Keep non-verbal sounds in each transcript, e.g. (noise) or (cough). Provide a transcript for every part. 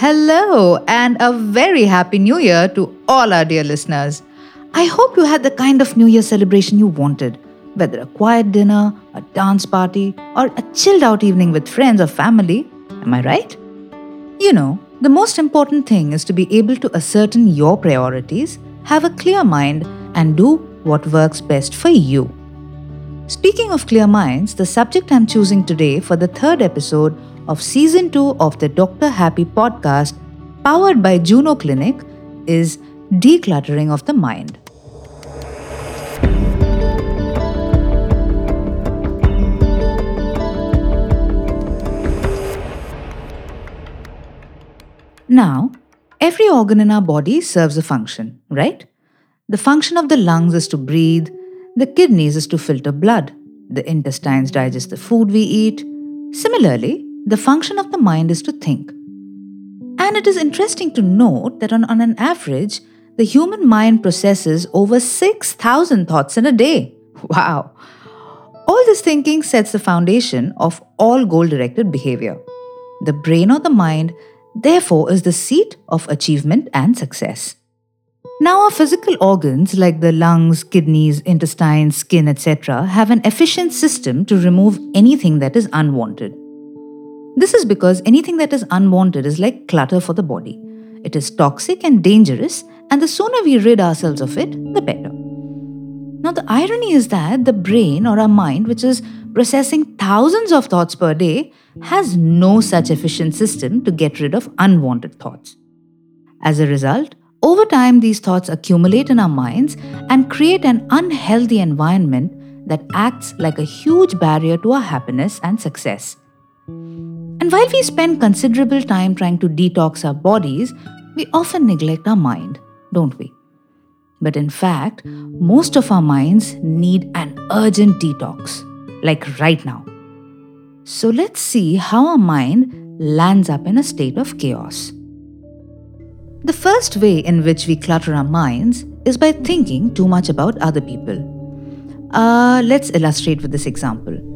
Hello, and a very happy new year to all our dear listeners. I hope you had the kind of New Year celebration you wanted, whether a quiet dinner, a dance party, or a chilled out evening with friends or family. Am I right? You know, the most important thing is to be able to ascertain your priorities, have a clear mind, and do what works best for you. Speaking of clear minds, the subject I'm choosing today for the third episode of season 2 of the Dr. Happy podcast, powered by Juno Clinic, is decluttering of the mind. Now, every organ in our body serves a function, right? The function of the lungs is to breathe, the kidneys is to filter blood, the intestines digest the food we eat. Similarly, the function of the mind is to think. And it is interesting to note that on, on an average, the human mind processes over 6,000 thoughts in a day. (laughs) Wow! All this thinking sets the foundation of all goal directed behavior. The brain or the mind, therefore, is the seat of achievement and success. Now, our physical organs like the lungs, kidneys, intestines, skin, etc., have an efficient system to remove anything that is unwanted. This is because anything that is unwanted is like clutter for the body. It is toxic and dangerous, and the sooner we rid ourselves of it, the better. Now, the irony is that the brain or our mind, which is processing thousands of thoughts per day, has no such efficient system to get rid of unwanted thoughts. As a result, over time, these thoughts accumulate in our minds and create an unhealthy environment that acts like a huge barrier to our happiness and success. And while we spend considerable time trying to detox our bodies, we often neglect our mind, don't we? But in fact, most of our minds need an urgent detox, like right now. So let's see how our mind lands up in a state of chaos. The first way in which we clutter our minds is by thinking too much about other people. Uh, let's illustrate with this example.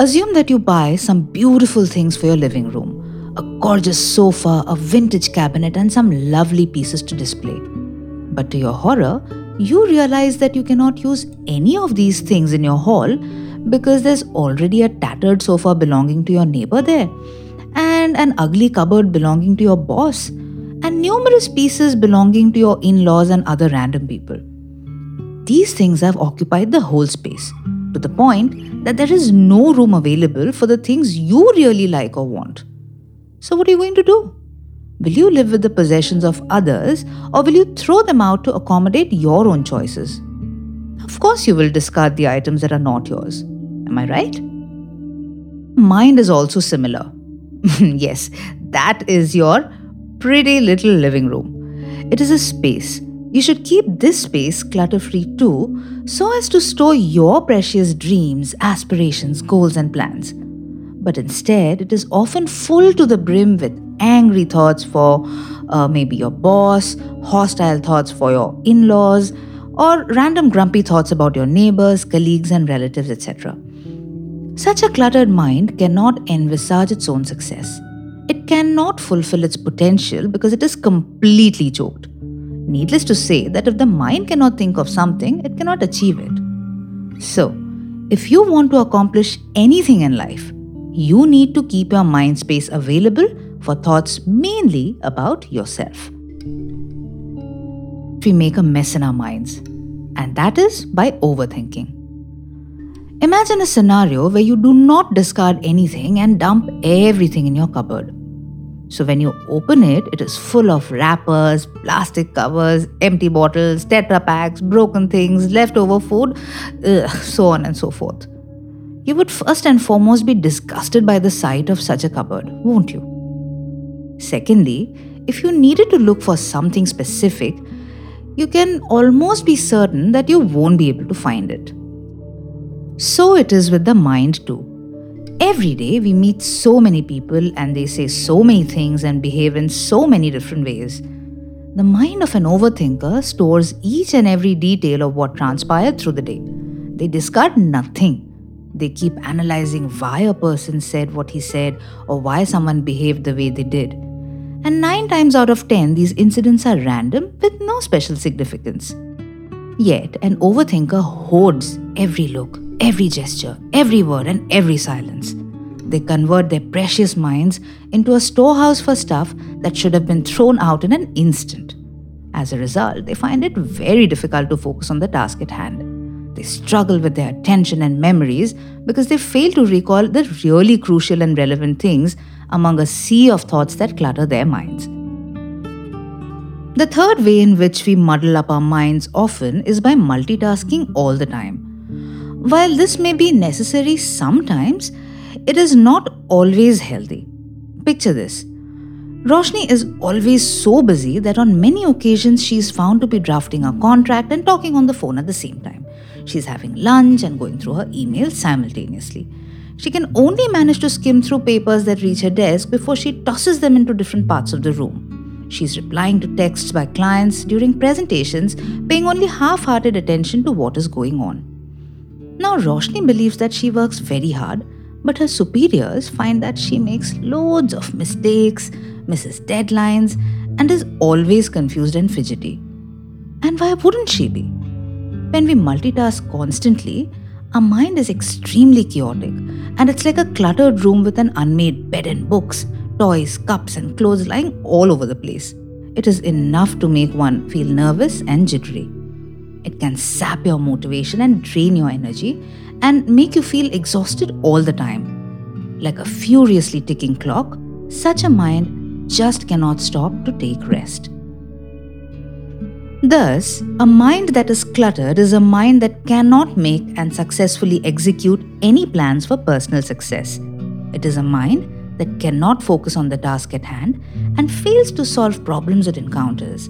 Assume that you buy some beautiful things for your living room a gorgeous sofa, a vintage cabinet, and some lovely pieces to display. But to your horror, you realize that you cannot use any of these things in your hall because there's already a tattered sofa belonging to your neighbor there, and an ugly cupboard belonging to your boss, and numerous pieces belonging to your in laws and other random people. These things have occupied the whole space to the point that there is no room available for the things you really like or want. So, what are you going to do? Will you live with the possessions of others or will you throw them out to accommodate your own choices? Of course, you will discard the items that are not yours. Am I right? Mind is also similar. (laughs) yes, that is your pretty little living room. It is a space you should keep this space clutter free too, so as to store your precious dreams, aspirations, goals, and plans. But instead, it is often full to the brim with angry thoughts for uh, maybe your boss, hostile thoughts for your in laws, or random grumpy thoughts about your neighbors, colleagues, and relatives, etc. Such a cluttered mind cannot envisage its own success. It cannot fulfill its potential because it is completely choked. Needless to say that if the mind cannot think of something, it cannot achieve it. So, if you want to accomplish anything in life, you need to keep your mind space available for thoughts mainly about yourself. We make a mess in our minds, and that is by overthinking. Imagine a scenario where you do not discard anything and dump everything in your cupboard. So when you open it, it is full of wrappers, plastic covers, empty bottles, tetra packs, broken things, leftover food, ugh, so on and so forth. You would first and foremost be disgusted by the sight of such a cupboard, won't you? Secondly, if you needed to look for something specific, you can almost be certain that you won't be able to find it. So it is with the mind too. Every day we meet so many people and they say so many things and behave in so many different ways. The mind of an overthinker stores each and every detail of what transpired through the day. They discard nothing. They keep analyzing why a person said what he said or why someone behaved the way they did. And 9 times out of 10, these incidents are random with no special significance. Yet, an overthinker hoards every look, every gesture, every word, and every silence. They convert their precious minds into a storehouse for stuff that should have been thrown out in an instant. As a result, they find it very difficult to focus on the task at hand. They struggle with their attention and memories because they fail to recall the really crucial and relevant things among a sea of thoughts that clutter their minds. The third way in which we muddle up our minds often is by multitasking all the time. While this may be necessary sometimes, it is not always healthy. Picture this Roshni is always so busy that on many occasions she is found to be drafting a contract and talking on the phone at the same time. She's having lunch and going through her emails simultaneously. She can only manage to skim through papers that reach her desk before she tosses them into different parts of the room. She's replying to texts by clients during presentations, paying only half hearted attention to what is going on. Now, Roshni believes that she works very hard, but her superiors find that she makes loads of mistakes, misses deadlines, and is always confused and fidgety. And why wouldn't she be? When we multitask constantly, our mind is extremely chaotic, and it's like a cluttered room with an unmade bed and books, toys, cups, and clothes lying all over the place. It is enough to make one feel nervous and jittery. It can sap your motivation and drain your energy and make you feel exhausted all the time. Like a furiously ticking clock, such a mind just cannot stop to take rest. Thus, a mind that is cluttered is a mind that cannot make and successfully execute any plans for personal success. It is a mind that cannot focus on the task at hand and fails to solve problems it encounters.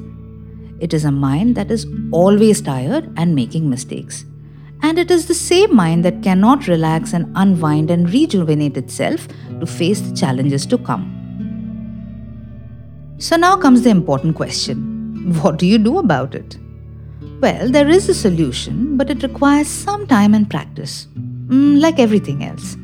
It is a mind that is always tired and making mistakes. And it is the same mind that cannot relax and unwind and rejuvenate itself to face the challenges to come. So now comes the important question what do you do about it? Well, there is a solution, but it requires some time and practice, mm, like everything else.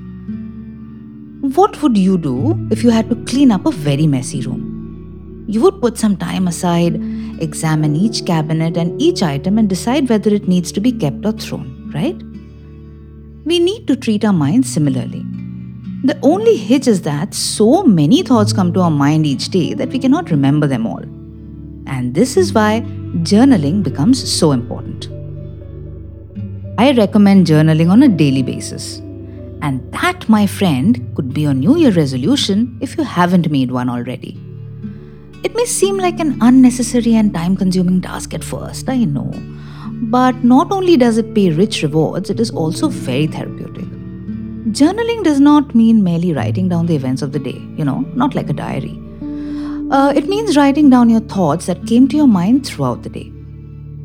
What would you do if you had to clean up a very messy room? You would put some time aside, examine each cabinet and each item, and decide whether it needs to be kept or thrown, right? We need to treat our minds similarly. The only hitch is that so many thoughts come to our mind each day that we cannot remember them all. And this is why journaling becomes so important. I recommend journaling on a daily basis. And that, my friend, could be your New Year resolution if you haven't made one already. It may seem like an unnecessary and time consuming task at first, I know. But not only does it pay rich rewards, it is also very therapeutic. Journaling does not mean merely writing down the events of the day, you know, not like a diary. Uh, it means writing down your thoughts that came to your mind throughout the day.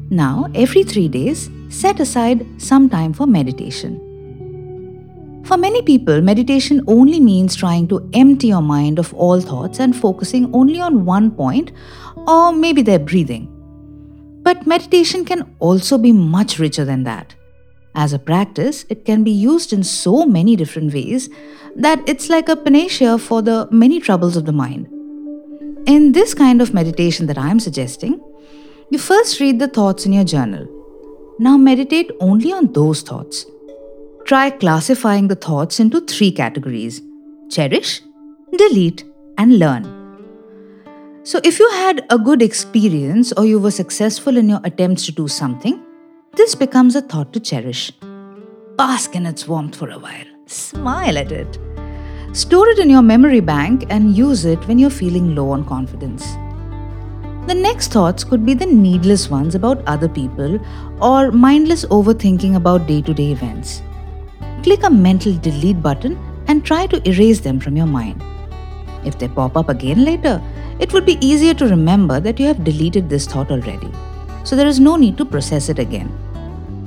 Now, every three days, set aside some time for meditation. For many people, meditation only means trying to empty your mind of all thoughts and focusing only on one point, or maybe their breathing. But meditation can also be much richer than that. As a practice, it can be used in so many different ways that it's like a panacea for the many troubles of the mind. In this kind of meditation that I'm suggesting, you first read the thoughts in your journal. Now meditate only on those thoughts. Try classifying the thoughts into three categories cherish, delete, and learn. So, if you had a good experience or you were successful in your attempts to do something, this becomes a thought to cherish. Bask in its warmth for a while. Smile at it. Store it in your memory bank and use it when you're feeling low on confidence. The next thoughts could be the needless ones about other people or mindless overthinking about day to day events. Click a mental delete button and try to erase them from your mind. If they pop up again later, it would be easier to remember that you have deleted this thought already so there is no need to process it again.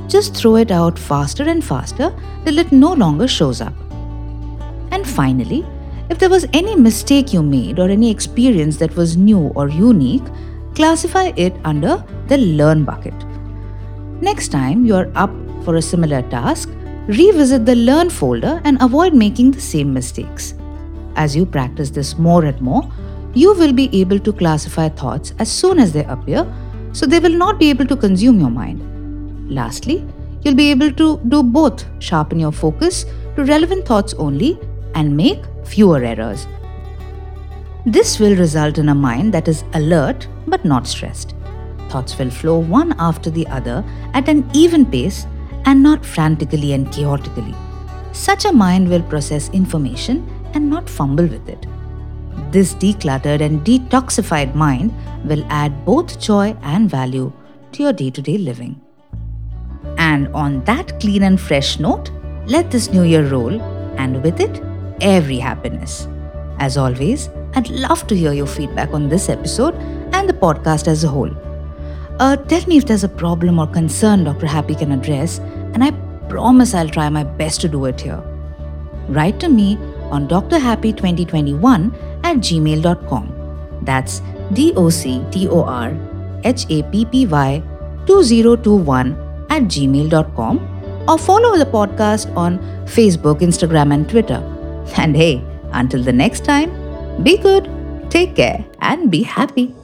Just throw it out faster and faster till it no longer shows up. And finally, if there was any mistake you made or any experience that was new or unique, classify it under the learn bucket. Next time you are up for a similar task, revisit the learn folder and avoid making the same mistakes. As you practice this more and more, you will be able to classify thoughts as soon as they appear, so they will not be able to consume your mind. Lastly, you'll be able to do both sharpen your focus to relevant thoughts only and make fewer errors. This will result in a mind that is alert but not stressed. Thoughts will flow one after the other at an even pace and not frantically and chaotically. Such a mind will process information and not fumble with it. This decluttered and detoxified mind will add both joy and value to your day to day living. And on that clean and fresh note, let this new year roll, and with it, every happiness. As always, I'd love to hear your feedback on this episode and the podcast as a whole. Uh, tell me if there's a problem or concern Dr. Happy can address, and I promise I'll try my best to do it here. Write to me on drhappy2021 at gmail.com. That's D O C T O R H A P P Y 2021 at gmail.com or follow the podcast on Facebook, Instagram, and Twitter. And hey, until the next time, be good, take care, and be happy.